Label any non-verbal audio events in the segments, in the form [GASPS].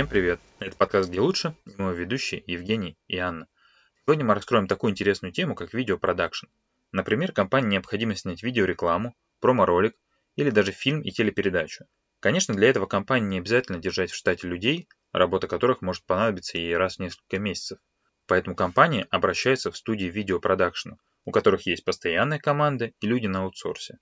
Всем привет! Это подкаст «Где лучше» и мой ведущий Евгений и Анна. Сегодня мы раскроем такую интересную тему, как видеопродакшн. Например, компании необходимо снять видеорекламу, промо-ролик или даже фильм и телепередачу. Конечно, для этого компании не обязательно держать в штате людей, работа которых может понадобиться ей раз в несколько месяцев. Поэтому компания обращается в студии видеопродакшена, у которых есть постоянная команда и люди на аутсорсе.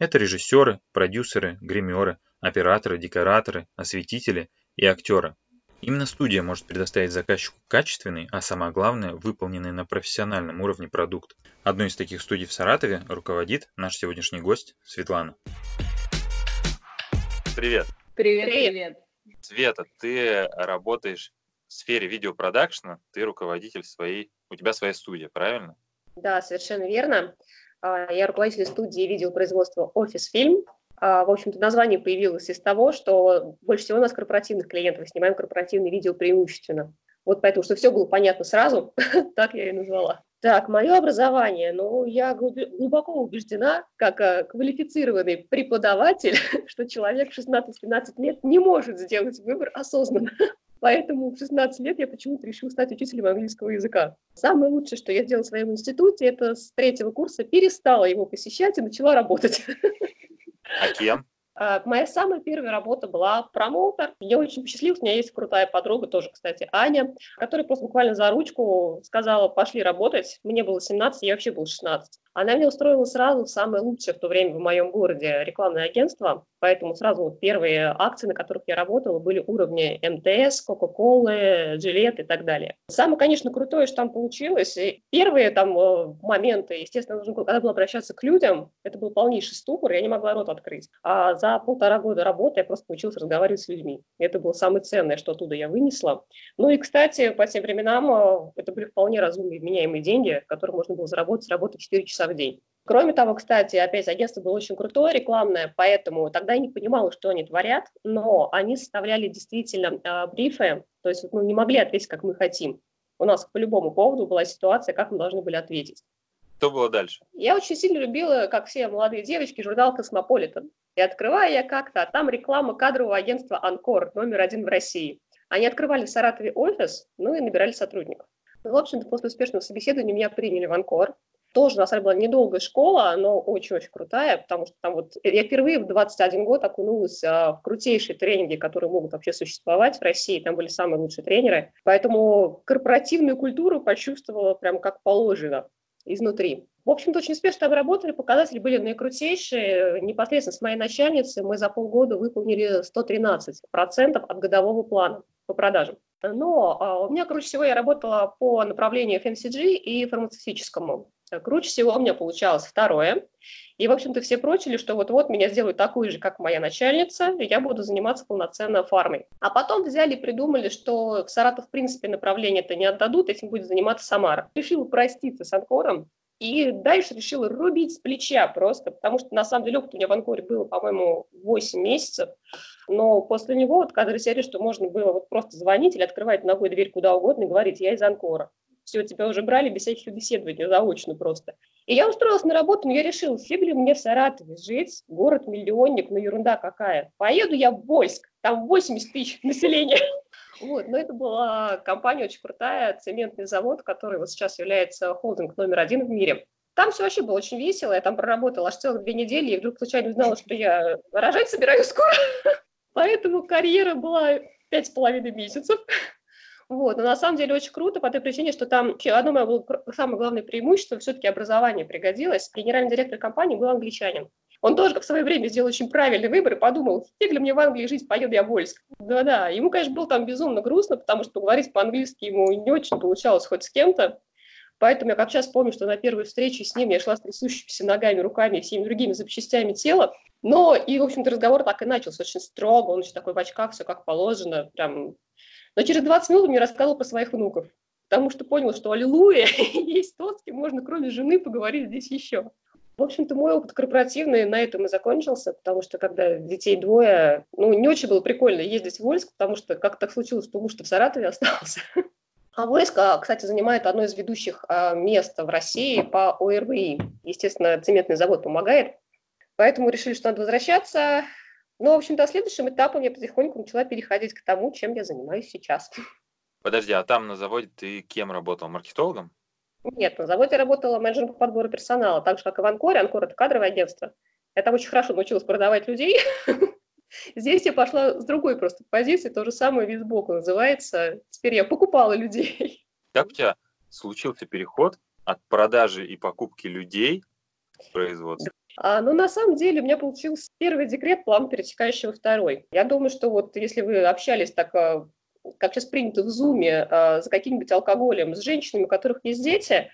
Это режиссеры, продюсеры, гримеры, операторы, декораторы, осветители и актеры. Именно студия может предоставить заказчику качественный, а самое главное, выполненный на профессиональном уровне продукт. Одной из таких студий в Саратове руководит наш сегодняшний гость Светлана. Привет. Привет, привет. Света, ты работаешь в сфере видеопродакшна, ты руководитель своей, у тебя своя студия, правильно? Да, совершенно верно. А, я руководитель студии видеопроизводства «Офис Фильм». А, в общем-то, название появилось из того, что больше всего у нас корпоративных клиентов, снимаем корпоративные видео преимущественно. Вот поэтому, что все было понятно сразу, [LAUGHS] так я и назвала. Так, мое образование, ну, я глубоко убеждена, как э, квалифицированный преподаватель, [LAUGHS] что человек в 16-17 лет не может сделать выбор осознанно. [LAUGHS] Поэтому в 16 лет я почему-то решила стать учителем английского языка. Самое лучшее, что я сделала в своем институте, это с третьего курса перестала его посещать и начала работать. А кем? А, моя самая первая работа была промоутер. Я очень посчастливилась, у меня есть крутая подруга, тоже, кстати, Аня, которая просто буквально за ручку сказала, пошли работать. Мне было 17, я вообще был 16. Она меня устроила сразу самое лучшее в то время в моем городе рекламное агентство, поэтому сразу вот первые акции, на которых я работала, были уровни МТС, Кока-Колы, Джилет и так далее. Самое, конечно, крутое, что там получилось. Первые там э, моменты, естественно, нужно когда было обращаться к людям, это был полнейший ступор, я не могла рот открыть. А за полтора года работы я просто научилась разговаривать с людьми. Это было самое ценное, что оттуда я вынесла. Ну и, кстати, по тем временам э, это были вполне разумные, вменяемые деньги, которые можно было заработать, работать 4 часа в день. Кроме того, кстати, опять агентство было очень крутое, рекламное, поэтому тогда я не понимала, что они творят, но они составляли действительно э, брифы, то есть ну, не могли ответить, как мы хотим. У нас по любому поводу была ситуация, как мы должны были ответить. Что было дальше? Я очень сильно любила, как все молодые девочки, журнал «Космополитен». И открываю я как-то, а там реклама кадрового агентства «Анкор», номер один в России. Они открывали в Саратове офис, ну и набирали сотрудников. В общем-то, после успешного собеседования меня приняли в Анкор тоже, на самом деле, была недолгая школа, но очень-очень крутая, потому что там вот я впервые в 21 год окунулась а, в крутейшие тренинги, которые могут вообще существовать в России, там были самые лучшие тренеры, поэтому корпоративную культуру почувствовала прям как положено изнутри. В общем-то, очень успешно обработали, показатели были наикрутейшие. Непосредственно с моей начальницей мы за полгода выполнили 113% от годового плана по продажам. Но а, у меня, круче всего, я работала по направлению FMCG и фармацевтическому. Круче всего у меня получалось второе. И, в общем-то, все прочили, что вот-вот меня сделают такую же, как моя начальница, и я буду заниматься полноценно фармой. А потом взяли и придумали, что в Саратов, в принципе, направление это не отдадут, этим будет заниматься Самара. Решила проститься с Анкором, и дальше решила рубить с плеча просто, потому что, на самом деле, опыт у меня в Анкоре было, по-моему, 8 месяцев. Но после него, вот, когда решили, что можно было вот просто звонить или открывать ногой дверь куда угодно и говорить, я из Анкора все, тебя уже брали без всяких собеседований, заочно просто. И я устроилась на работу, но я решила, фиг ли мне в Саратове жить, город-миллионник, ну ерунда какая. Поеду я в Вольск, там 80 тысяч [LAUGHS] населения. Вот, но это была компания очень крутая, цементный завод, который вот сейчас является холдинг номер один в мире. Там все вообще было очень весело, я там проработала аж целых две недели, и вдруг случайно узнала, что я рожать собираюсь скоро. [LAUGHS] Поэтому карьера была пять с половиной месяцев. Вот. Но на самом деле очень круто по той причине, что там одно мое было самое главное преимущество, все-таки образование пригодилось. Генеральный директор компании был англичанин. Он тоже в свое время сделал очень правильный выбор и подумал, фиг ли мне в Англии жить, поеду я в Вольск. Да-да, ему, конечно, было там безумно грустно, потому что говорить по-английски ему не очень получалось хоть с кем-то. Поэтому я как сейчас помню, что на первой встрече с ним я шла с трясущимися ногами, руками и всеми другими запчастями тела. Но и, в общем-то, разговор так и начался очень строго. Он еще такой в очках, все как положено, прям но через 20 минут он мне рассказывал про своих внуков, потому что понял, что аллилуйя, [LAUGHS] есть тот, с кем можно кроме жены поговорить здесь еще. В общем-то, мой опыт корпоративный на этом и закончился, потому что когда детей двое, ну, не очень было прикольно ездить в Вольск, потому что как так случилось, что муж-то в Саратове остался. [LAUGHS] А Войск, а, кстати, занимает одно из ведущих а, мест в России по ОРВИ. Естественно, цементный завод помогает. Поэтому решили, что надо возвращаться. Ну, в общем-то, следующим этапом я потихоньку начала переходить к тому, чем я занимаюсь сейчас. Подожди, а там на заводе ты кем работал? Маркетологом? Нет, на заводе я работала менеджером по подбору персонала, так же, как и в Анкоре. Анкор – это кадровое агентство. Я там очень хорошо научилась продавать людей. [LAUGHS] Здесь я пошла с другой просто позиции, то же самое вид сбоку называется. Теперь я покупала людей. Как у тебя случился переход от продажи и покупки людей к производству? А, ну, на самом деле, у меня получился первый декрет, план перетекающий во второй. Я думаю, что вот если вы общались так, а, как сейчас принято в Зуме, а, за каким-нибудь алкоголем с женщинами, у которых есть дети,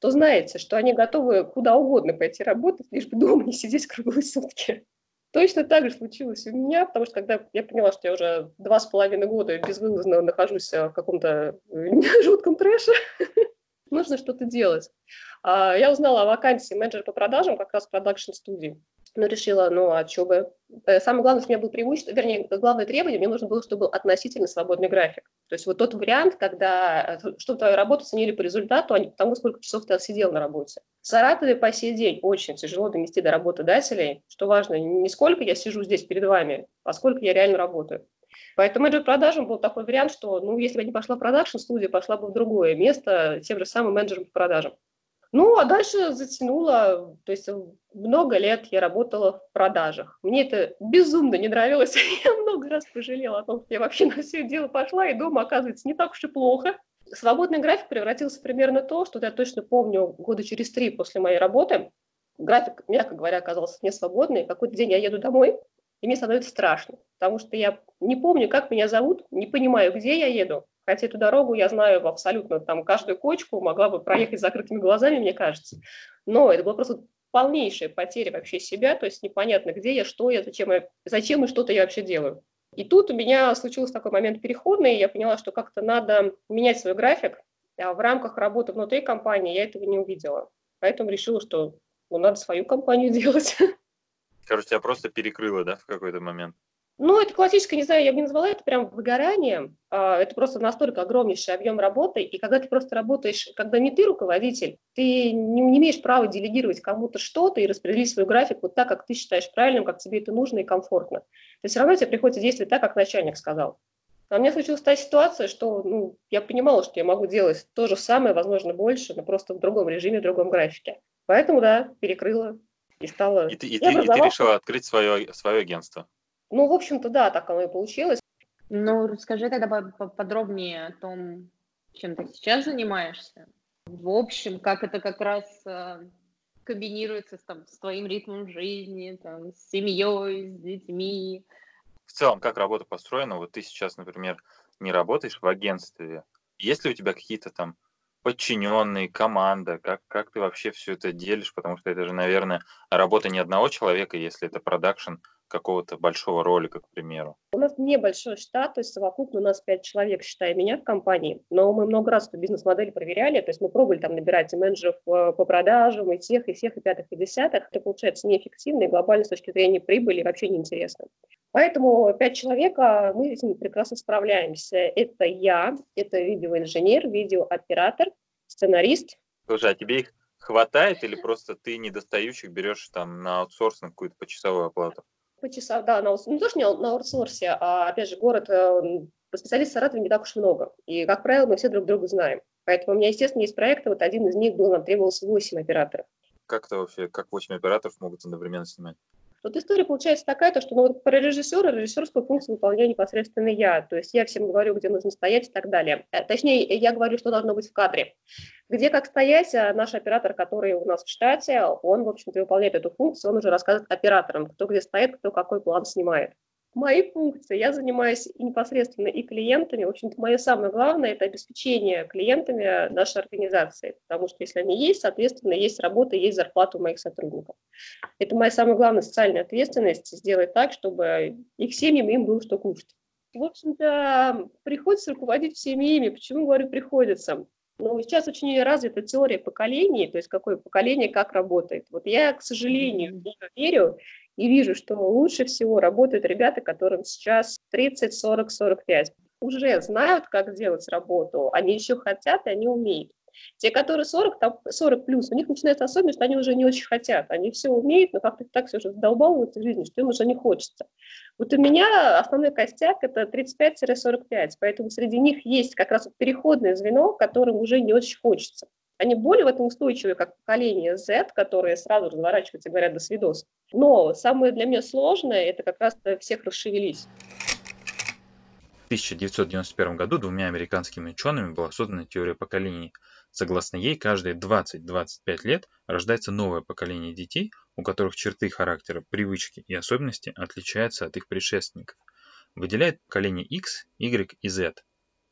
то знаете, что они готовы куда угодно пойти работать, лишь бы дома не сидеть круглые сутки. Точно так же случилось у меня, потому что когда я поняла, что я уже два с половиной года безвылазно нахожусь в каком-то [LAUGHS] жутком трэше, нужно что-то делать. А, я узнала о вакансии менеджера по продажам как раз в продакшн-студии. Ну, решила, ну, а что бы. Э, самое главное, что у меня был преимущество, вернее, главное требование, мне нужно было, чтобы был относительно свободный график. То есть вот тот вариант, когда, э, чтобы твою работу ценили по результату, а не потому, сколько часов ты отсидел на работе. В Саратове по сей день очень тяжело донести до работодателей, что важно, не сколько я сижу здесь перед вами, а сколько я реально работаю. Поэтому менеджер продажам был такой вариант, что, ну, если бы я не пошла в продакшн-студию, пошла бы в другое место тем же самым менеджером по продажам. Ну, а дальше затянуло, то есть много лет я работала в продажах. Мне это безумно не нравилось. [LAUGHS] Я много раз пожалела о том, что я вообще на все дело пошла, и дома, оказывается, не так уж и плохо. Свободный график превратился примерно в то, что я точно помню года через три после моей работы. График, мягко говоря, оказался не свободный. Какой-то день я еду домой, и мне становится страшно, потому что я не помню, как меня зовут, не понимаю, где я еду, Хотя эту дорогу я знаю абсолютно, там каждую кочку могла бы проехать с закрытыми глазами, мне кажется. Но это была просто полнейшая потеря вообще себя, то есть непонятно, где я, что я, зачем, я, зачем и что-то я вообще делаю. И тут у меня случился такой момент переходный, я поняла, что как-то надо менять свой график, а в рамках работы внутри компании я этого не увидела. Поэтому решила, что ну, надо свою компанию [LAUGHS] делать. Короче, тебя просто перекрыло, да, в какой-то момент? Ну, это классическое, не знаю, я бы не назвала это прям выгоранием. А, это просто настолько огромнейший объем работы. И когда ты просто работаешь, когда не ты руководитель, ты не, не имеешь права делегировать кому-то что-то и распределить свой график вот так, как ты считаешь правильным, как тебе это нужно и комфортно. То все равно тебе приходится действовать так, как начальник сказал. А у меня случилась та ситуация, что ну, я понимала, что я могу делать то же самое, возможно, больше, но просто в другом режиме, в другом графике. Поэтому, да, перекрыла и стала... И ты, и ты, и ты решила открыть свое, свое агентство? Ну, в общем-то, да, так оно и получилось. Ну, расскажи тогда подробнее о том, чем ты сейчас занимаешься. В общем, как это как раз э, комбинируется с, там, с твоим ритмом жизни, там, с семьей, с детьми. В целом, как работа построена? Вот ты сейчас, например, не работаешь в агентстве. Есть ли у тебя какие-то там подчиненные, команда? Как, как ты вообще все это делишь? Потому что это же, наверное, работа не одного человека, если это продакшн какого-то большого ролика, к примеру? У нас небольшой штат, то есть совокупно у нас пять человек, считая меня в компании, но мы много раз эту бизнес-модель проверяли, то есть мы пробовали там набирать и менеджеров э, по продажам, и тех, и всех, и пятых, и десятых. Это получается неэффективно и глобально с точки зрения прибыли вообще неинтересно. Поэтому пять человек, а мы с ними прекрасно справляемся. Это я, это видеоинженер, видеооператор, сценарист. Слушай, а тебе их хватает или просто ты недостающих берешь там на аутсорс на какую-то почасовую оплату? По часам, да, на, не то, что не на аутсорсе, а, опять же, город, э, специалистов в Саратове не так уж много. И, как правило, мы все друг друга знаем. Поэтому у меня, естественно, есть проекты, вот один из них был, нам требовалось 8 операторов. Как это вообще, как 8 операторов могут одновременно снимать? Вот история получается такая, то, что ну, вот про режиссера, режиссерскую функцию выполняю непосредственно я. То есть я всем говорю, где нужно стоять и так далее. Э, точнее, я говорю, что должно быть в кадре. Где как стоять, а наш оператор, который у нас в штате, он, в общем-то, выполняет эту функцию, он уже рассказывает операторам, кто где стоит, кто какой план снимает мои функции. Я занимаюсь непосредственно и клиентами. В общем-то, мое самое главное – это обеспечение клиентами нашей организации. Потому что если они есть, соответственно, есть работа, есть зарплата у моих сотрудников. Это моя самая главная социальная ответственность – сделать так, чтобы их семьям им было что кушать. В общем-то, приходится руководить всеми ими. Почему говорю «приходится»? Ну, сейчас очень развита теория поколений, то есть какое поколение как работает. Вот я, к сожалению, не верю и вижу, что лучше всего работают ребята, которым сейчас 30, 40, 45. Уже знают, как делать работу, они еще хотят, и они умеют. Те, которые 40, там 40 плюс, у них начинается особенность, они уже не очень хотят. Они все умеют, но как-то так все же задолбал в жизни, что им уже не хочется. Вот у меня основной костяк – это 35-45, поэтому среди них есть как раз переходное звено, которым уже не очень хочется. Они более в этом устойчивые, как поколение Z, которые сразу разворачиваются и говорят «до свидос». Но самое для меня сложное – это как раз всех расшевелись. В 1991 году двумя американскими учеными была создана теория поколений. Согласно ей, каждые 20-25 лет рождается новое поколение детей, у которых черты характера, привычки и особенности отличаются от их предшественников. Выделяет поколение X, Y и Z.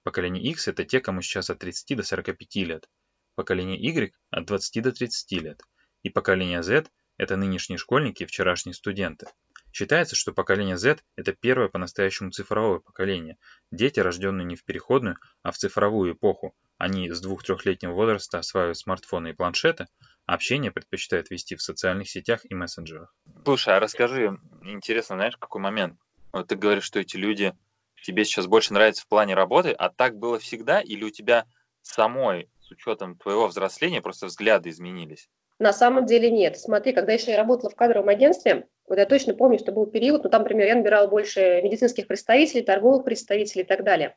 Поколение X – это те, кому сейчас от 30 до 45 лет поколение Y от 20 до 30 лет, и поколение Z – это нынешние школьники и вчерашние студенты. Считается, что поколение Z – это первое по-настоящему цифровое поколение. Дети, рожденные не в переходную, а в цифровую эпоху. Они с 2-3-летнего возраста осваивают смартфоны и планшеты, а общение предпочитают вести в социальных сетях и мессенджерах. Слушай, а расскажи, интересно, знаешь, какой момент? Вот ты говоришь, что эти люди тебе сейчас больше нравятся в плане работы, а так было всегда, или у тебя самой с учетом твоего взросления просто взгляды изменились? На самом деле нет. Смотри, когда еще я работала в кадровом агентстве, вот я точно помню, что был период, ну там, например, я набирала больше медицинских представителей, торговых представителей и так далее.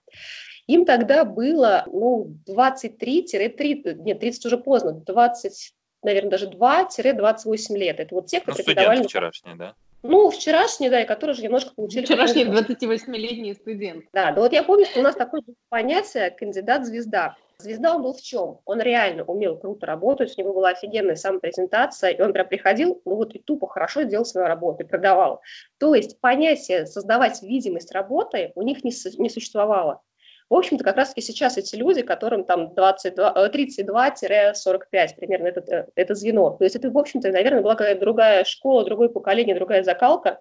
Им тогда было ну, 23-30, нет, 30 уже поздно, 20, наверное, даже 2-28 лет. Это вот те, кто ну, преподавали... вчерашние, да? Ну, вчерашние, да, и которые же немножко получили... Вчерашний 28-летний студент. Да, да вот я помню, что у нас такое понятие кандидат-звезда. Звезда он был в чем? Он реально умел круто работать, у него была офигенная самопрезентация, и он прям приходил, ну вот и тупо хорошо делал свою работу, и продавал. То есть понятие создавать видимость работы у них не, не существовало. В общем-то, как раз-таки сейчас эти люди, которым там 32, 32-45 э, примерно это, э, это звено. То есть это, в общем-то, наверное, была какая-то другая школа, другое поколение, другая закалка.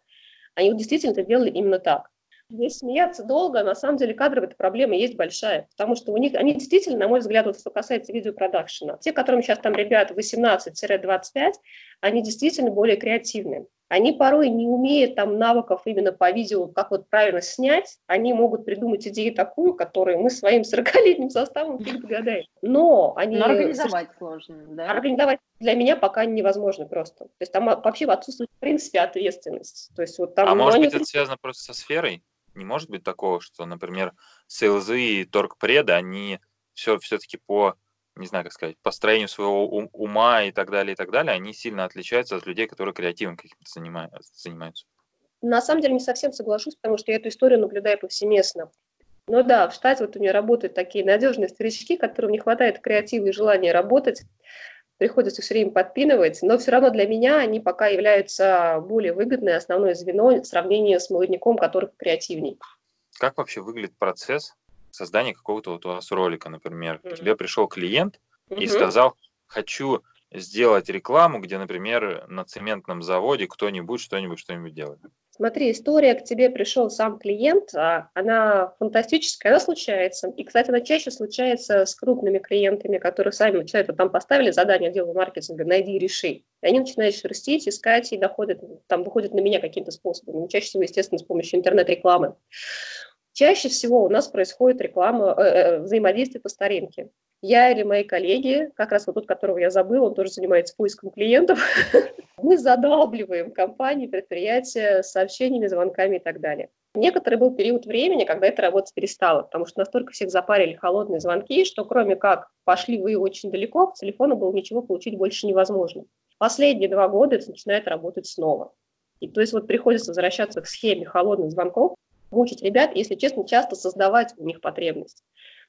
Они действительно это делали именно так. Здесь смеяться долго, на самом деле кадровая проблема есть большая, потому что у них, они действительно, на мой взгляд, вот что касается видеопродакшена, те, которым сейчас там ребят 18-25, они действительно более креативные. Они порой не умеют там навыков именно по видео, как вот правильно снять, они могут придумать идею такую, которую мы своим 40-летним составом фиг догадаем. Но они... Но организовать сложно, да? Организовать для меня пока невозможно просто. То есть там вообще отсутствует в принципе ответственность. То есть вот там... А может быть это связано просто со сферой? Не может быть такого, что, например, сейлзы и торгпреды, они все все-таки по, не знаю, как сказать, по строению своего ума и так далее, и так далее, они сильно отличаются от людей, которые креативом каким-то занимаются. На самом деле не совсем соглашусь, потому что я эту историю наблюдаю повсеместно. Но да, в штате вот у меня работают такие надежные старички, которым не хватает креатива и желания работать приходится все время подпинывать, но все равно для меня они пока являются более выгодной основное звено в сравнении с молодняком, который креативней. Как вообще выглядит процесс создания какого-то вот у вас ролика, например? Mm-hmm. К тебе пришел клиент mm-hmm. и сказал, хочу сделать рекламу, где, например, на цементном заводе кто-нибудь что-нибудь что-нибудь делает. Смотри, история, к тебе пришел сам клиент, а она фантастическая, она случается. И, кстати, она чаще случается с крупными клиентами, которые сами начинают, вот там поставили задание отделу маркетинга, найди и реши. И они начинают шерстить, искать и доходят, там, выходят на меня каким-то способом. Ну, чаще всего, естественно, с помощью интернет-рекламы. Чаще всего у нас происходит реклама, э, э, взаимодействие по старинке. Я или мои коллеги, как раз вот тот, которого я забыла, он тоже занимается поиском клиентов, [LAUGHS] мы задалбливаем компании, предприятия сообщениями, звонками и так далее. Некоторый был период времени, когда эта работа перестала, потому что настолько всех запарили холодные звонки, что кроме как пошли вы очень далеко, к телефону было ничего получить больше невозможно. Последние два года это начинает работать снова. И то есть вот приходится возвращаться к схеме холодных звонков, мучить ребят, если честно, часто создавать у них потребность.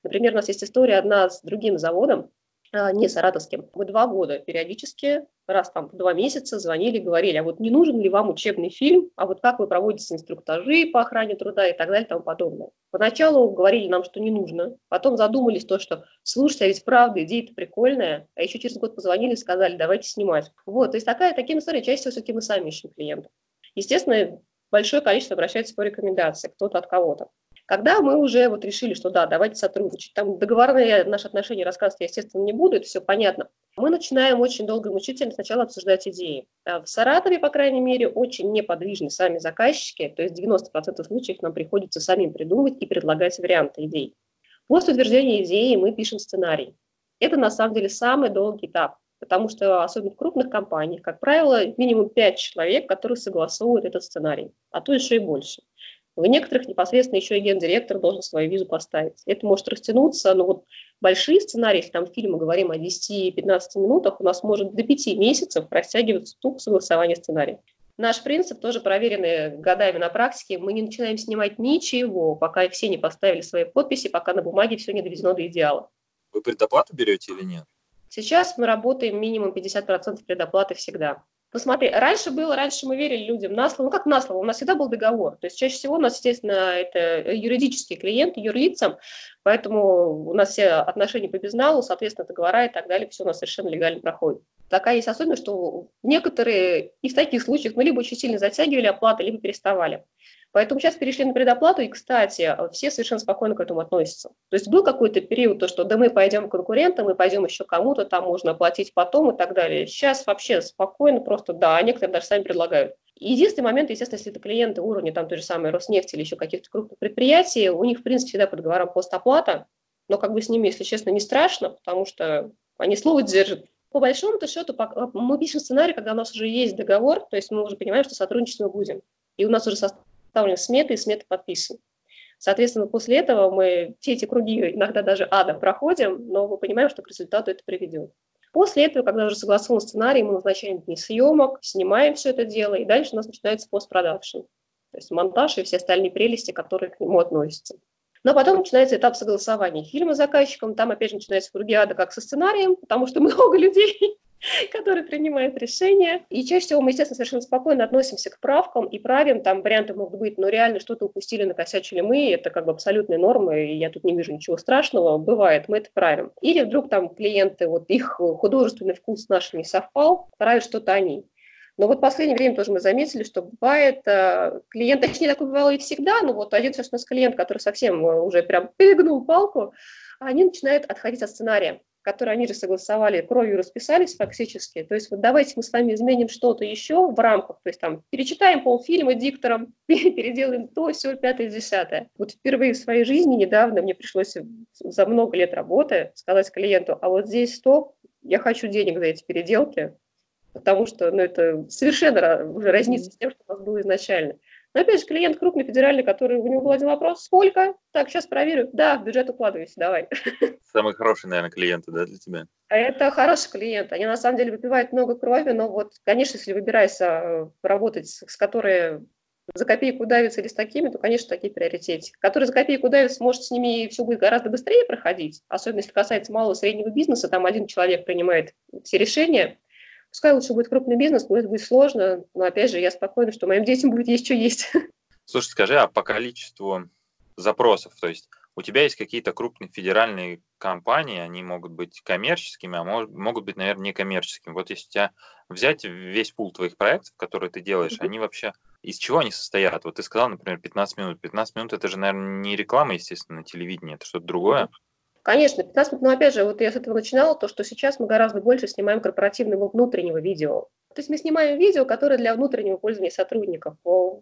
Например, у нас есть история одна с другим заводом, а, не саратовским. Мы два года периодически, раз там два месяца звонили, говорили, а вот не нужен ли вам учебный фильм, а вот как вы проводите инструктажи по охране труда и так далее и тому подобное. Поначалу говорили нам, что не нужно, потом задумались то, что слушайте, а ведь правда, идея-то прикольная, а еще через год позвонили и сказали, давайте снимать. Вот, то есть такая, таким история чаще всего все-таки мы сами ищем клиентов. Естественно, большое количество обращается по рекомендации, кто-то от кого-то. Когда мы уже вот решили, что да, давайте сотрудничать, там договорные наши отношения рассказывать я, естественно, не буду, это все понятно, мы начинаем очень долго и мучительно сначала обсуждать идеи. А в Саратове, по крайней мере, очень неподвижны сами заказчики, то есть 90% случаев нам приходится самим придумывать и предлагать варианты идей. После утверждения идеи мы пишем сценарий. Это на самом деле самый долгий этап, потому что особенно в крупных компаниях, как правило, минимум 5 человек, которые согласовывают этот сценарий, а то еще и больше. В некоторых непосредственно еще и гендиректор должен свою визу поставить. Это может растянуться, но вот большие сценарии, если там фильмы говорим о 10-15 минутах, у нас может до 5 месяцев растягиваться тук согласования сценария. Наш принцип тоже проверенный годами на практике. Мы не начинаем снимать ничего, пока все не поставили свои подписи, пока на бумаге все не доведено до идеала. Вы предоплату берете или нет? Сейчас мы работаем минимум 50% предоплаты всегда. Ну смотри, раньше было, раньше мы верили людям на слово, ну как на слово, у нас всегда был договор. То есть чаще всего у нас, естественно, это юридические клиенты, юрлицам, поэтому у нас все отношения по безналу, соответственно, договора и так далее, все у нас совершенно легально проходит. Такая есть особенность, что некоторые и в таких случаях, ну, либо очень сильно затягивали оплаты, либо переставали. Поэтому сейчас перешли на предоплату, и, кстати, все совершенно спокойно к этому относятся. То есть был какой-то период, то, что да мы пойдем к конкурентам, мы пойдем еще кому-то, там можно оплатить потом и так далее. Сейчас вообще спокойно, просто да, а некоторые даже сами предлагают. Единственный момент, естественно, если это клиенты уровня там той же самой Роснефти или еще каких-то крупных предприятий, у них, в принципе, всегда под договором постоплата, но как бы с ними, если честно, не страшно, потому что они слово держат. По большому-то счету, мы пишем сценарий, когда у нас уже есть договор, то есть мы уже понимаем, что сотрудничать мы будем. И у нас уже составлены сметы, и сметы подписаны. Соответственно, после этого мы все эти круги иногда даже ада проходим, но мы понимаем, что к результату это приведет. После этого, когда уже согласован сценарий, мы назначаем дни съемок, снимаем все это дело, и дальше у нас начинается постпродакшн, то есть монтаж и все остальные прелести, которые к нему относятся. Но потом начинается этап согласования фильма с заказчиком, там опять же начинается круги ада как со сценарием, потому что [LAUGHS] много людей, [LAUGHS] который принимает решения. И чаще всего мы, естественно, совершенно спокойно относимся к правкам и правим. Там варианты могут быть, но реально что-то упустили, накосячили мы, это как бы абсолютные нормы, и я тут не вижу ничего страшного. Бывает, мы это правим. Или вдруг там клиенты, вот их художественный вкус с нашим не совпал, правят что-то они. Но вот в последнее время тоже мы заметили, что бывает, э, клиент, точнее, такое бывало и всегда, но вот один нас клиент, который совсем э, уже прям перегнул палку, они начинают отходить от сценария которые они же согласовали, кровью расписались фактически. То есть вот давайте мы с вами изменим что-то еще в рамках, то есть там перечитаем полфильма диктором, [LAUGHS] переделаем то, все, пятое, десятое. Вот впервые в своей жизни недавно мне пришлось за много лет работы сказать клиенту, а вот здесь стоп, я хочу денег за эти переделки, потому что ну, это совершенно уже разница с тем, что у нас было изначально. Но опять же, клиент крупный, федеральный, который у него был один вопрос, сколько? Так, сейчас проверю. Да, в бюджет укладывайся, давай. Самые хорошие, наверное, клиенты, да, для тебя? Это хорошие клиенты. Они на самом деле выпивают много крови, но вот, конечно, если выбираешься э, работать с, с которой за копейку давится или с такими, то, конечно, такие приоритеты. Которые за копейку давятся, может, с ними все будет гораздо быстрее проходить, особенно если касается малого и среднего бизнеса, там один человек принимает все решения, Пускай лучше будет крупный бизнес, это будет сложно. Но опять же, я спокойна, что моим детям будет есть что есть. [LAUGHS] Слушай, скажи, а по количеству запросов, то есть у тебя есть какие-то крупные федеральные компании, они могут быть коммерческими, а может, могут быть, наверное, некоммерческими. Вот если у тебя взять весь пул твоих проектов, которые ты делаешь, mm-hmm. они вообще из чего они состоят? Вот ты сказал, например, 15 минут. 15 минут это же, наверное, не реклама, естественно, на телевидении, это что-то другое. Конечно, 15 минут, но опять же, вот я с этого начинала, то, что сейчас мы гораздо больше снимаем корпоративного внутреннего видео. То есть мы снимаем видео, которое для внутреннего пользования сотрудников.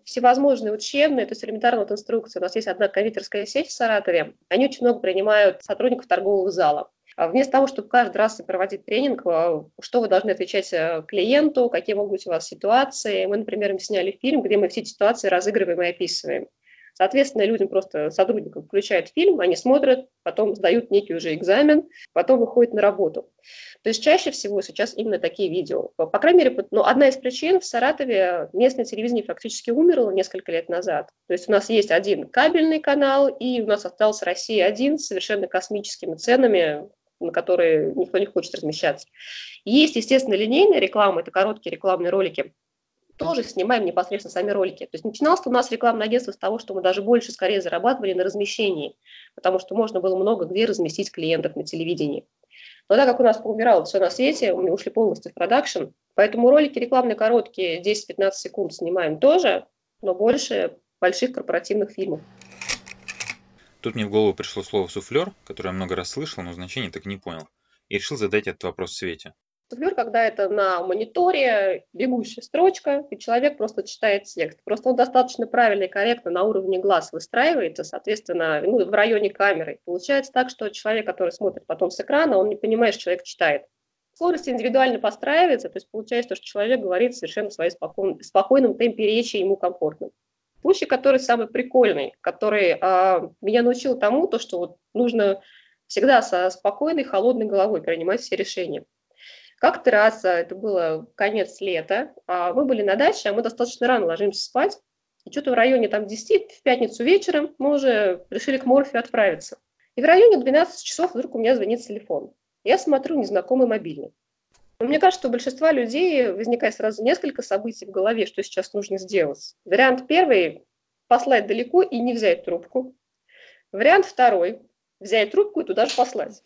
Всевозможные учебные, то есть элементарно вот инструкции. У нас есть одна кондитерская сеть в Саратове. Они очень много принимают сотрудников торгового зала. А вместо того, чтобы каждый раз проводить тренинг, а, что вы должны отвечать э, клиенту, какие могут быть у вас ситуации. Мы, например, им сняли фильм, где мы все эти ситуации разыгрываем и описываем. Соответственно, людям просто сотрудникам включают фильм, они смотрят, потом сдают некий уже экзамен, потом выходят на работу. То есть чаще всего сейчас именно такие видео. По, крайней мере, ну, одна из причин в Саратове местное телевидение фактически умерло несколько лет назад. То есть у нас есть один кабельный канал, и у нас остался Россия один с совершенно космическими ценами, на которые никто не хочет размещаться. Есть, естественно, линейная реклама, это короткие рекламные ролики, тоже снимаем непосредственно сами ролики. То есть начиналось у нас рекламное агентство с того, что мы даже больше, скорее зарабатывали на размещении, потому что можно было много где разместить клиентов на телевидении. Но так как у нас поумирало все на свете, мы ушли полностью в продакшн, поэтому ролики рекламные короткие, 10-15 секунд снимаем тоже, но больше больших корпоративных фильмов. Тут мне в голову пришло слово «суфлер», которое я много раз слышал, но значение так не понял, и решил задать этот вопрос Свете. Суфлер, когда это на мониторе, бегущая строчка, и человек просто читает текст. Просто он достаточно правильно и корректно на уровне глаз выстраивается, соответственно, ну, в районе камеры. Получается так, что человек, который смотрит потом с экрана, он не понимает, что человек читает. Скорость индивидуально постраивается, то есть получается, что человек говорит совершенно в своем спокойном, спокойном темпе речи, ему комфортно. Случай, который самый прикольный, который а, меня научил тому, то, что вот нужно всегда со спокойной, холодной головой принимать все решения. Как-то раз, это было конец лета, а, мы были на даче, а мы достаточно рано ложимся спать. И что-то в районе там 10, в пятницу вечером мы уже решили к Морфе отправиться. И в районе 12 часов вдруг у меня звонит телефон. Я смотрю незнакомый мобильный. Но мне кажется, что у большинства людей возникает сразу несколько событий в голове, что сейчас нужно сделать. Вариант первый – послать далеко и не взять трубку. Вариант второй – взять трубку и туда же послать.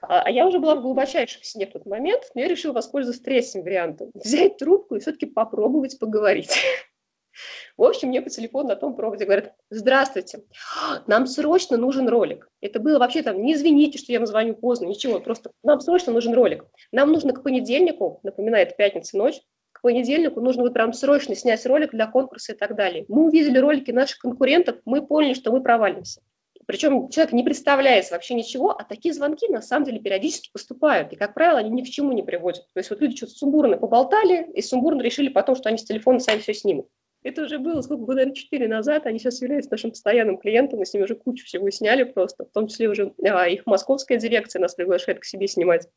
А, а я уже была в глубочайшем сне в тот момент, но я решила воспользоваться третьим вариантом. [LAUGHS] Взять трубку и все-таки попробовать поговорить. [LAUGHS] В общем, мне по телефону на том проводе говорят, здравствуйте, [GASPS] нам срочно нужен ролик. Это было вообще там, не извините, что я вам звоню поздно, ничего, просто нам срочно нужен ролик. Нам нужно к понедельнику, напоминает пятница ночь, к понедельнику нужно вот прям срочно снять ролик для конкурса и так далее. Мы увидели ролики наших конкурентов, мы поняли, что мы провалимся. Причем человек не представляет вообще ничего, а такие звонки на самом деле периодически поступают. И, как правило, они ни к чему не приводят. То есть вот люди что-то сумбурно поболтали, и сумбурно решили потом, что они с телефона сами все снимут. Это уже было, сколько, года, наверное, 4 назад. Они сейчас являются нашим постоянным клиентом. Мы с ними уже кучу всего сняли просто. В том числе уже а, их московская дирекция нас приглашает к себе снимать.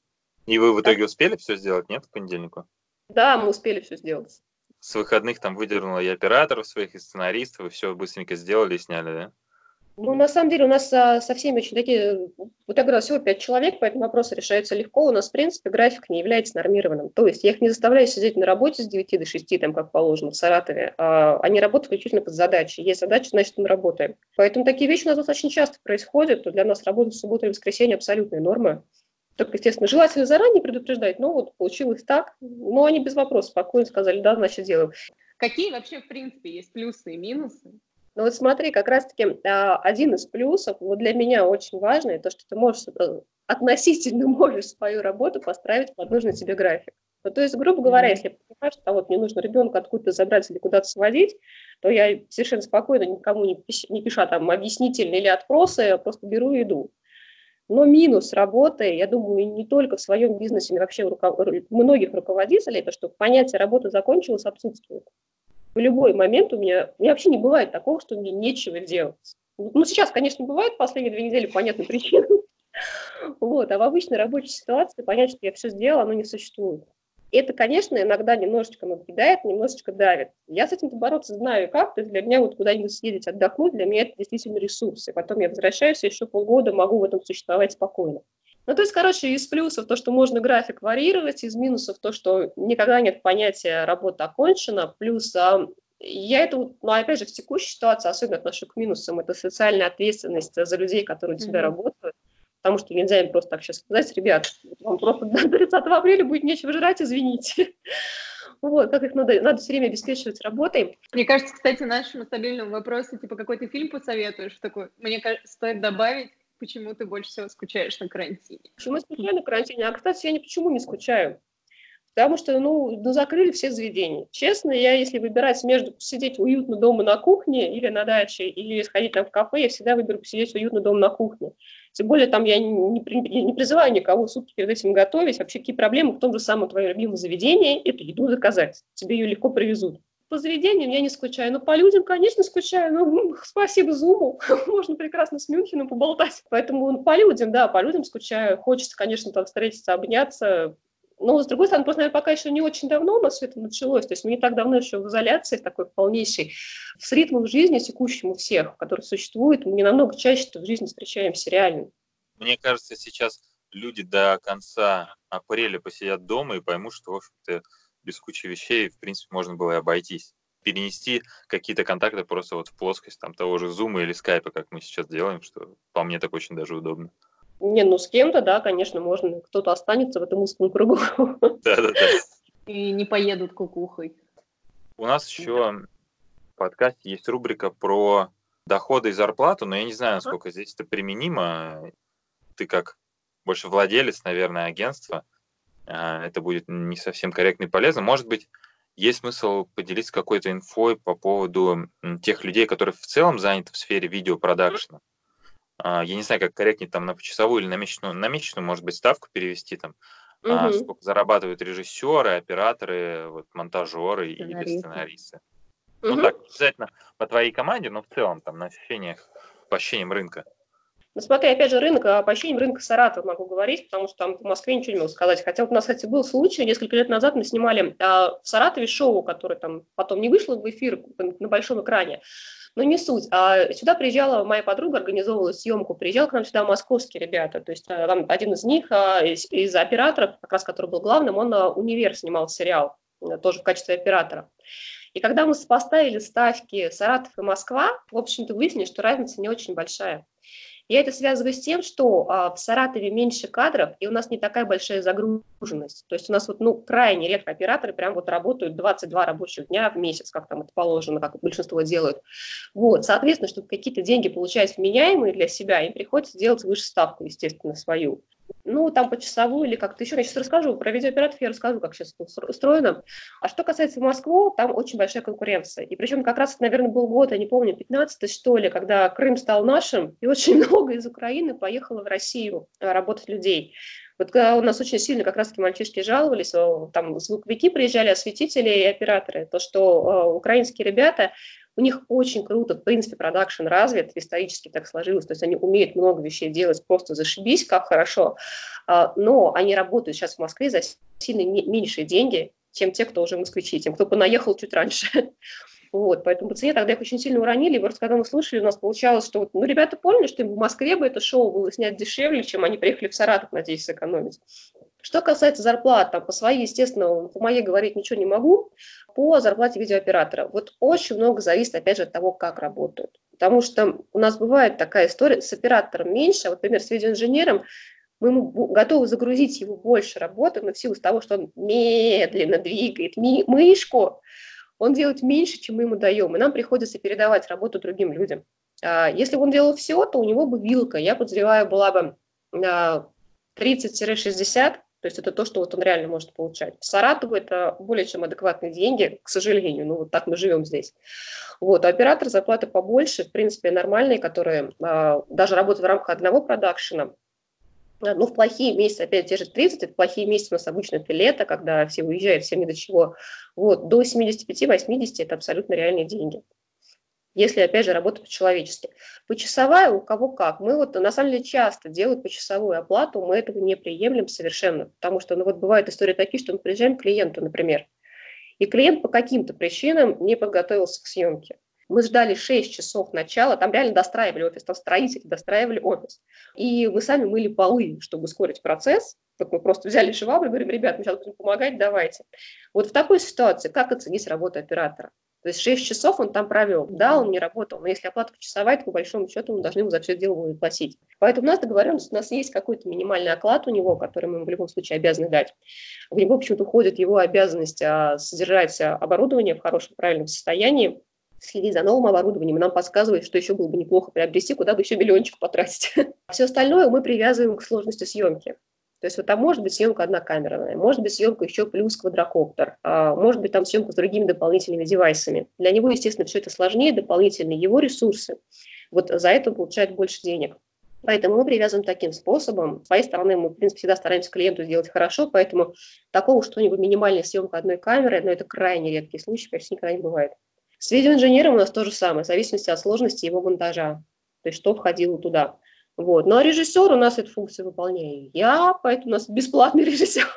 И вы в итоге да. успели все сделать, нет, к понедельнику? Да, мы успели все сделать. С выходных там выдернула и операторов своих, и сценаристов, и все быстренько сделали и сняли, да? Ну, на самом деле, у нас со, со всеми очень такие, вот я говорила, всего пять человек, поэтому вопросы решаются легко. У нас, в принципе, график не является нормированным. То есть я их не заставляю сидеть на работе с 9 до 6, там, как положено, в Саратове. А они работают исключительно под задачи. Есть задача, значит, мы работаем. Поэтому такие вещи у нас достаточно часто происходят. Для нас работа в субботу и воскресенье абсолютная норма. Только, естественно, желательно заранее предупреждать, но вот получилось так. Но они без вопросов спокойно сказали, да, значит, делаем. Какие вообще, в принципе, есть плюсы и минусы ну вот смотри, как раз-таки а, один из плюсов, вот для меня очень важный, то, что ты можешь э, относительно [LAUGHS] можешь свою работу построить под нужный тебе график. Ну, то есть, грубо говоря, если я понимаю, что а вот мне нужно ребенка откуда-то забрать или куда-то сводить, то я совершенно спокойно никому не, пиш, не пишу там объяснительные или отпросы, я просто беру и иду. Но минус работы, я думаю, не только в своем бизнесе, но вообще у руков... многих руководителей, это что понятие работы закончилось отсутствует в любой момент у меня, у меня вообще не бывает такого, что мне нечего делать. Ну, сейчас, конечно, бывает последние две недели по понятным причинам. [LAUGHS] Вот, а в обычной рабочей ситуации понять, что я все сделала, оно не существует. Это, конечно, иногда немножечко надоедает, немножечко давит. Я с этим бороться знаю как. То есть для меня вот куда-нибудь съездить, отдохнуть, для меня это действительно ресурс. И потом я возвращаюсь, еще полгода могу в этом существовать спокойно. Ну, то есть, короче, из плюсов то, что можно график варьировать, из минусов то, что никогда нет понятия «работа окончена», плюс а, я это, ну, опять же, в текущей ситуации особенно отношу к минусам, это социальная ответственность за людей, которые у тебя mm-hmm. работают, потому что нельзя им просто так сейчас сказать, ребят, вам просто [LAUGHS] до 30 апреля будет нечего жрать, извините. [LAUGHS] Вот, как их надо, надо все время обеспечивать работой. Мне кажется, кстати, нашему стабильному вопросу, типа, какой ты фильм посоветуешь, такой, мне кажется, стоит добавить почему ты больше всего скучаешь на карантине? Почему я скучаю на карантине? А, кстати, я ни почему не скучаю. Потому что, ну, ну, закрыли все заведения. Честно, я, если выбирать между сидеть уютно дома на кухне или на даче, или сходить там в кафе, я всегда выберу посидеть уютно дома на кухне. Тем более, там я не, не, не призываю никого сутки перед этим готовить. Вообще, какие проблемы в том же самом твоем любимом заведении, эту еду заказать. Тебе ее легко привезут по заведениям я не скучаю, но по людям, конечно, скучаю. Ну, [LAUGHS] спасибо Зуму, [LAUGHS] можно прекрасно с Мюнхеном поболтать. Поэтому по людям, да, по людям скучаю. Хочется, конечно, там встретиться, обняться. Но, с другой стороны, просто, наверное, пока еще не очень давно у нас все это началось. То есть мы не так давно еще в изоляции такой полнейшей. С ритмом жизни текущим у всех, который существует, мы не намного чаще в жизни встречаемся реально. Мне кажется, сейчас люди до конца апреля посидят дома и поймут, что, в общем-то, без кучи вещей, в принципе, можно было и обойтись. Перенести какие-то контакты просто вот в плоскость там того же Zoom или Skype, как мы сейчас делаем, что по мне так очень даже удобно. Не, ну с кем-то, да, конечно, можно. Кто-то останется в этом узком кругу. [LAUGHS] Да-да-да. И не поедут кукухой. У нас еще в подкасте есть рубрика про доходы и зарплату, но я не знаю, насколько здесь это применимо. Ты как больше владелец, наверное, агентства. А, это будет не совсем корректно и полезно. Может быть, есть смысл поделиться какой-то инфой по поводу тех людей, которые в целом заняты в сфере видеопродакшена. А, я не знаю, как корректнее там на почасовую или на месячную, на месячную, может быть, ставку перевести там, угу. сколько зарабатывают режиссеры, операторы, вот, монтажеры или сценаристы. Угу. Ну так, обязательно по твоей команде, но в целом там на ощущениях, по ощущениям рынка. Ну, смотри, опять же, рынок, а по ощущениям рынка Саратова могу говорить, потому что там в Москве ничего не могу сказать. Хотя вот у нас, кстати, был случай, несколько лет назад мы снимали а, в Саратове шоу, которое там потом не вышло в эфир на большом экране. Но не суть. А сюда приезжала моя подруга, организовывала съемку, приезжал к нам сюда московские ребята. То есть а, там один из них, а, из, из операторов, как раз который был главным, он универ снимал сериал, тоже в качестве оператора. И когда мы поставили ставки Саратов и Москва, в общем-то выяснили, что разница не очень большая. Я это связываю с тем, что а, в Саратове меньше кадров, и у нас не такая большая загруженность. То есть у нас вот, ну, крайне редко операторы прям вот работают 22 рабочих дня в месяц, как там это положено, как большинство делают. Вот, соответственно, чтобы какие-то деньги получать вменяемые для себя, им приходится делать выше ставку, естественно, свою ну, там по часовую или как-то еще. Я сейчас расскажу про видеооператоров, я расскажу, как сейчас устроено. А что касается Москвы, там очень большая конкуренция. И причем как раз, наверное, был год, я не помню, 15 что ли, когда Крым стал нашим, и очень [LAUGHS] много из Украины поехало в Россию а, работать людей. Вот когда у нас очень сильно как раз-таки мальчишки жаловались, там звуковики приезжали, осветители и операторы, то, что э, украинские ребята у них очень круто, в принципе, продакшн развит, исторически так сложилось, то есть они умеют много вещей делать, просто зашибись, как хорошо, а, но они работают сейчас в Москве за сильно меньшие деньги, чем те, кто уже москвичи, тем, кто понаехал чуть раньше. [LAUGHS] Вот, поэтому по цене тогда их очень сильно уронили. И просто когда мы слушали, у нас получалось, что ну, ребята поняли, что им в Москве бы это шоу было снять дешевле, чем они приехали в Саратов, надеюсь, сэкономить. Что касается зарплат, там, по своей, естественно, по моей говорить ничего не могу, по зарплате видеооператора. Вот очень много зависит, опять же, от того, как работают. Потому что у нас бывает такая история, с оператором меньше, а вот, например, с видеоинженером мы ему готовы загрузить его больше работы, но в силу того, что он медленно двигает мышку, он делает меньше, чем мы ему даем, и нам приходится передавать работу другим людям. А если бы он делал все, то у него бы вилка, я подозреваю, была бы 30-60, то есть это то, что вот он реально может получать. В Саратову это более чем адекватные деньги, к сожалению, ну вот так мы живем здесь. Вот, а оператор зарплаты побольше, в принципе, нормальные, которые а, даже работают в рамках одного продакшена, а, ну, в плохие месяцы, опять те же 30, это плохие месяцы у нас обычно это лето, когда все уезжают, всем не до чего. Вот, до 75-80 это абсолютно реальные деньги если, опять же, работать по-человечески. Почасовая у кого как. Мы вот, на самом деле, часто делают почасовую оплату, мы этого не приемлем совершенно, потому что, ну, вот бывают истории такие, что мы приезжаем к клиенту, например, и клиент по каким-то причинам не подготовился к съемке. Мы ждали 6 часов начала, там реально достраивали офис, там строители достраивали офис. И мы сами мыли полы, чтобы ускорить процесс. Так мы просто взяли швабру и говорим, ребят, мы сейчас будем помогать, давайте. Вот в такой ситуации как оценить работу оператора? То есть 6 часов он там провел. Да, он не работал, но если оплата почасовая, то по большому счету мы должны ему за все дело платить. Поэтому у нас договоренность, у нас есть какой-то минимальный оклад у него, который мы ему в любом случае обязаны дать. В него почему-то уходит его обязанность а, содержать оборудование в хорошем, правильном состоянии, следить за новым оборудованием, нам подсказывает, что еще было бы неплохо приобрести, куда бы еще миллиончик потратить. [LAUGHS] Все остальное мы привязываем к сложности съемки. То есть вот там может быть съемка однокамерная, может быть съемка еще плюс квадрокоптер, а, может быть там съемка с другими дополнительными девайсами. Для него, естественно, все это сложнее, дополнительные его ресурсы. Вот за это он получает больше денег. Поэтому мы привязываем таким способом. С своей стороны мы, в принципе, всегда стараемся клиенту сделать хорошо, поэтому такого что-нибудь минимальная съемка одной камеры, но это крайне редкий случай, почти никогда не бывает. С видеоинженером у нас то же самое, в зависимости от сложности его монтажа, то есть что входило туда. Вот. Ну а режиссер у нас эту функцию выполняю я, поэтому у нас бесплатный [LAUGHS] режиссер.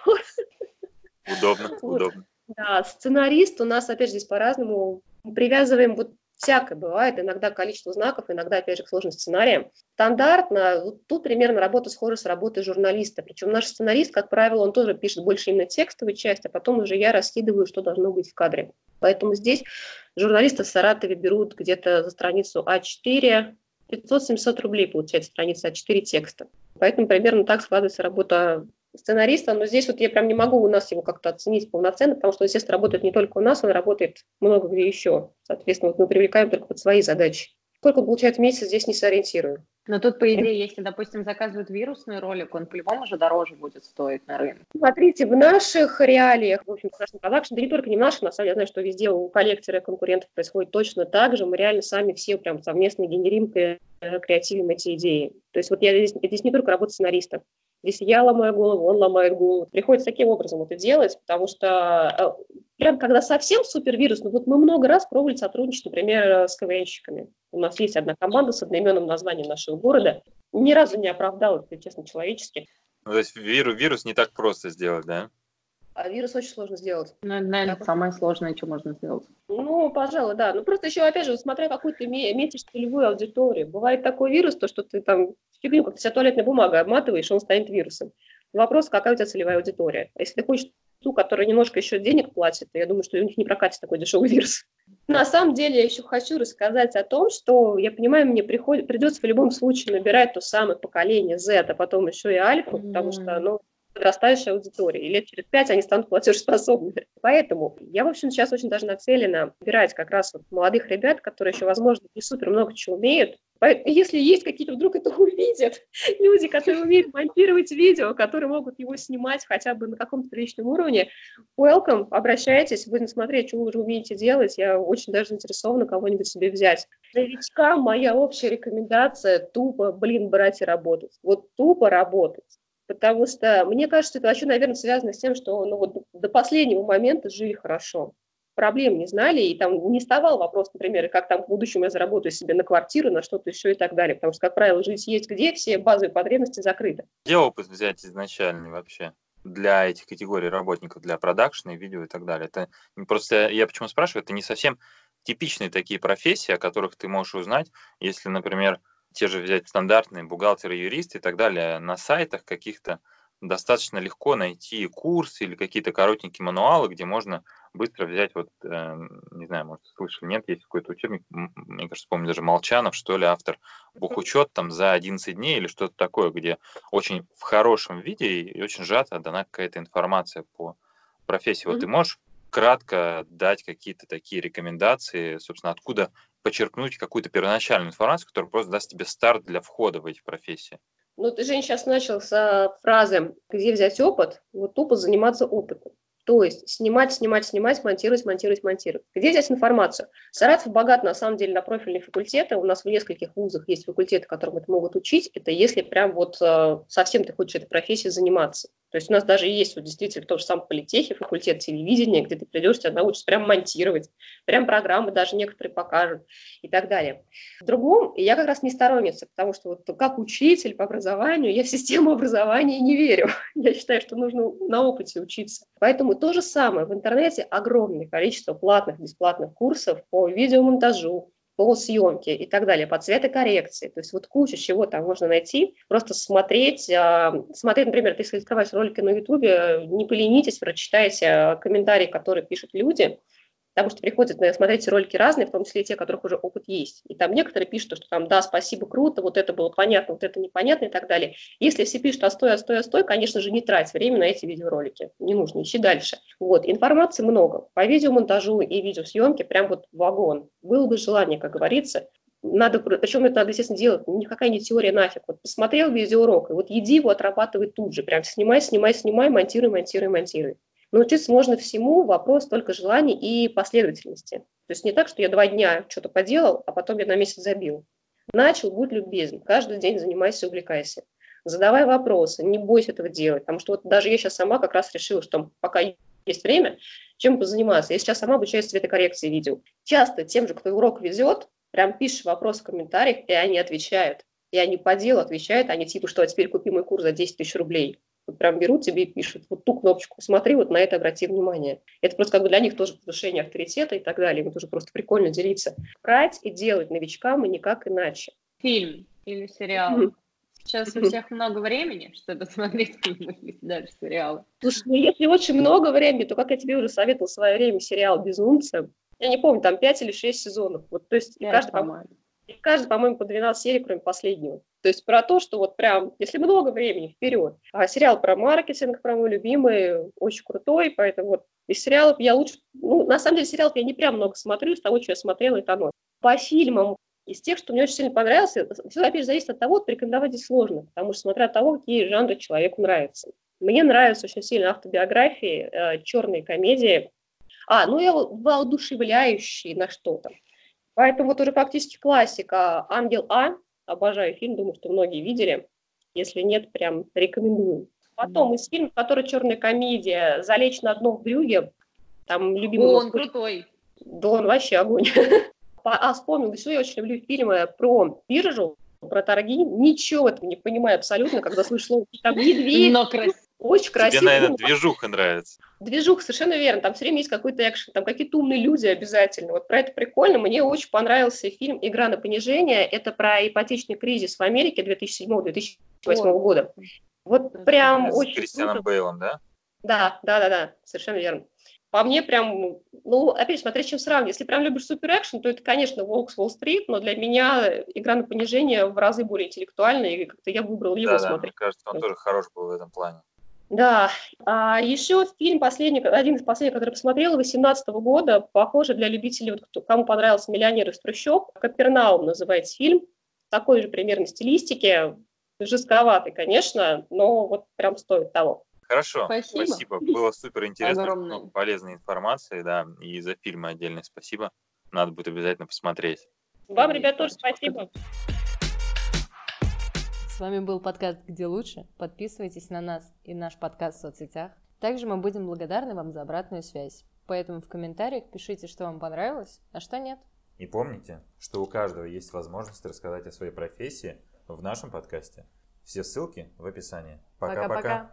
Удобно, вот. удобно. Да, сценарист у нас, опять же, здесь по-разному. Привязываем, вот всякое бывает, иногда количество знаков, иногда, опять же, к сложным. Стандартно, вот тут примерно работа схожа с работой журналиста. Причем наш сценарист, как правило, он тоже пишет больше именно текстовую часть, а потом уже я раскидываю, что должно быть в кадре. Поэтому здесь журналисты в Саратове берут где-то за страницу А4, 500-700 рублей получается страница, а 4 текста. Поэтому примерно так складывается работа сценариста, но здесь вот я прям не могу у нас его как-то оценить полноценно, потому что, естественно, работает не только у нас, он работает много где еще. Соответственно, вот мы привлекаем только под свои задачи. Сколько он получает в месяц, здесь не сориентирую. Но тут, по идее, если, допустим, заказывают вирусный ролик, он по-любому же дороже будет стоить на рынке. Смотрите, в наших реалиях, в общем, Красный продакшн, да не только не в наших, на самом деле, я знаю, что везде у коллекторов конкурентов происходит точно так же. Мы реально сами все прям совместно генерим, креативим эти идеи. То есть вот я здесь, здесь не только работа сценаристов. Здесь я ломаю голову, он ломает голову. Приходится таким образом это делать, потому что э, прям когда совсем супервирус, ну вот мы много раз пробовали сотрудничать, например, с КВНщиками. У нас есть одна команда с одноименным названием нашего города. Ни разу не оправдал это, честно, человечески. Ну, то есть вирус, вирус не так просто сделать, да? А вирус очень сложно сделать. Ну, это, наверное, да. самое сложное, что можно сделать. Ну, пожалуй, да. Ну, просто еще, опять же, смотря какую ты метишь целевую аудиторию. Бывает такой вирус, то, что ты там фигню, как вся туалетная бумага обматываешь, он станет вирусом. Вопрос, какая у тебя целевая аудитория. А если ты хочешь ту, которая немножко еще денег платит, я думаю, что у них не прокатит такой дешевый вирус. На самом деле я еще хочу рассказать о том, что, я понимаю, мне приход... придется в любом случае набирать то самое поколение Z, а потом еще и альфа, mm-hmm. потому что, ну, подрастающая аудитория, и лет через пять они станут платежеспособными. Поэтому я, в общем, сейчас очень даже нацелена набирать как раз вот молодых ребят, которые еще, возможно, не супер много чего умеют, если есть какие-то вдруг это увидят, [LAUGHS] люди, которые умеют монтировать видео, которые могут его снимать хотя бы на каком-то приличном уровне, welcome, обращайтесь, будем смотреть, что вы уже умеете делать, я очень даже заинтересована кого-нибудь себе взять. Новичкам моя общая рекомендация тупо, блин, брать и работать. Вот тупо работать потому что мне кажется, это вообще, наверное, связано с тем, что ну, вот до последнего момента жили хорошо, проблем не знали, и там не вставал вопрос, например, как там в будущем я заработаю себе на квартиру, на что-то еще и так далее, потому что, как правило, жить есть где, все базовые потребности закрыты. Где опыт взять изначальный вообще? для этих категорий работников, для продакшена, видео и так далее. Это просто, я почему спрашиваю, это не совсем типичные такие профессии, о которых ты можешь узнать, если, например, те же взять стандартные бухгалтеры, юристы и так далее, на сайтах каких-то достаточно легко найти курс или какие-то коротенькие мануалы, где можно быстро взять, вот, э, не знаю, может, слышали, нет, есть какой-то учебник, мне кажется, помню, даже Молчанов, что ли, автор, бухучет там за 11 дней или что-то такое, где очень в хорошем виде и очень сжато дана какая-то информация по профессии. Вот mm-hmm. ты можешь кратко дать какие-то такие рекомендации, собственно, откуда почерпнуть какую-то первоначальную информацию, которая просто даст тебе старт для входа в эти профессии. Ну, ты, Жень, сейчас начал с фразы «где взять опыт?» Вот тупо заниматься опытом. То есть снимать, снимать, снимать, монтировать, монтировать, монтировать. Где взять информацию? Саратов богат, на самом деле, на профильные факультеты. У нас в нескольких вузах есть факультеты, которым это могут учить. Это если прям вот э, совсем ты хочешь этой профессией заниматься. То есть у нас даже есть вот действительно тот же самый политехи, факультет телевидения, где ты придешь, тебя научат прям монтировать, прям программы даже некоторые покажут и так далее. В другом я как раз не сторонница, потому что вот как учитель по образованию я в систему образования не верю. [LAUGHS] Я считаю, что нужно на опыте учиться. Поэтому то же самое. В интернете огромное количество платных, бесплатных курсов по видеомонтажу, по и так далее, по цветокоррекции. То есть вот куча чего там можно найти. Просто смотреть, а, смотреть, например, если открываешь ролики на YouTube, не поленитесь, прочитайте а, комментарии, которые пишут люди, потому что приходят смотреть ролики разные, в том числе те, у которых уже опыт есть. И там некоторые пишут, что там, да, спасибо, круто, вот это было понятно, вот это непонятно и так далее. Если все пишут «остой, остой, остой», конечно же, не трать время на эти видеоролики. Не нужно, ищи дальше. Вот, информации много. По видеомонтажу и видеосъемке прям вот вагон. Было бы желание, как говорится, надо, причем это надо, естественно, делать, никакая не теория нафиг. Вот посмотрел видеоурок, и вот иди его отрабатывай тут же, прям снимай, снимай, снимай, монтируй, монтируй, монтируй. Научиться можно всему, вопрос только желания и последовательности. То есть не так, что я два дня что-то поделал, а потом я на месяц забил. Начал, будь любезен, каждый день занимайся, увлекайся. Задавай вопросы, не бойся этого делать, потому что вот даже я сейчас сама как раз решила, что пока есть время, чем позаниматься. Я сейчас сама обучаюсь цветокоррекции видео. Часто тем же, кто урок везет, прям пишешь вопрос в комментариях, и они отвечают. И они по делу отвечают, они типа, что а теперь купи мой курс за 10 тысяч рублей. Вот прям берут тебе и пишут, вот ту кнопочку посмотри, вот на это обрати внимание. Это просто как бы для них тоже повышение авторитета и так далее. Им тоже просто прикольно делиться. Брать и делать новичкам и никак иначе. Фильм или сериал. Сейчас у всех много времени, [LAUGHS] чтобы смотреть или даже сериалы. Слушай, ну если очень много времени, то как я тебе уже советовал в свое время сериал «Безумцы», я не помню, там 5 или 6 сезонов. Вот, то есть 5, каждый, по-моему. Каждый, по-моему, по 12 серий, кроме последнего. То есть про то, что вот прям, если много времени, вперед. А сериал про маркетинг, про мой любимый, очень крутой, поэтому вот из сериалов я лучше... Ну, на самом деле, сериалов я не прям много смотрю, из того, что я смотрела, это оно. По фильмам Из тех, что мне очень сильно понравился, все, опять же, зависит от того, порекомендовать здесь сложно, потому что смотря от того, какие жанры человеку нравятся. Мне нравятся очень сильно автобиографии, э, черные комедии, а, ну и воодушевляющие на что-то. Поэтому вот уже фактически классика «Ангел А», обожаю фильм, думаю, что многие видели. Если нет, прям рекомендую. Потом из фильмов, который черная комедия «Залечь на дно в брюге», там любимый... О, он крутой. Да он вообще огонь. [LAUGHS] А, вспомнил, еще я очень люблю фильмы про биржу, про торги. Ничего в этом не понимаю абсолютно, когда слышу слово там медведь. Но красиво. Очень красиво. Тебе, наверное, движуха нравится. Движуха, совершенно верно. Там все время есть какой-то экшен, там какие-то умные люди обязательно. Вот про это прикольно. Мне очень понравился фильм «Игра на понижение». Это про ипотечный кризис в Америке 2007-2008 года. Вот прям С очень Кристианом круто. Бейлом, да? Да, да, да, да, совершенно верно. По мне прям, ну, опять смотря с чем сравнивать. Если прям любишь супер экшен, то это, конечно, Волк с Уолл-стрит, но для меня игра на понижение в разы более интеллектуальная, и как-то я выбрал его Да, да, смотреть. мне кажется, он тоже хорош был в этом плане. Да, а еще фильм последний, один из последних, который посмотрела, 18 года, похоже, для любителей, вот, кто, кому понравился «Миллионер из трущоб», «Капернаум» называется фильм, такой же примерно стилистики, жестковатый, конечно, но вот прям стоит того. Хорошо, Спасибо. спасибо. Было супер интересно, Огромное. много полезной информации, да, и за фильмы отдельное спасибо. Надо будет обязательно посмотреть. Вам, ребят, тоже спасибо. С вами был подкаст «Где лучше?». Подписывайтесь на нас и наш подкаст в соцсетях. Также мы будем благодарны вам за обратную связь. Поэтому в комментариях пишите, что вам понравилось, а что нет. И помните, что у каждого есть возможность рассказать о своей профессии в нашем подкасте. Все ссылки в описании. Пока-пока. Пока-пока.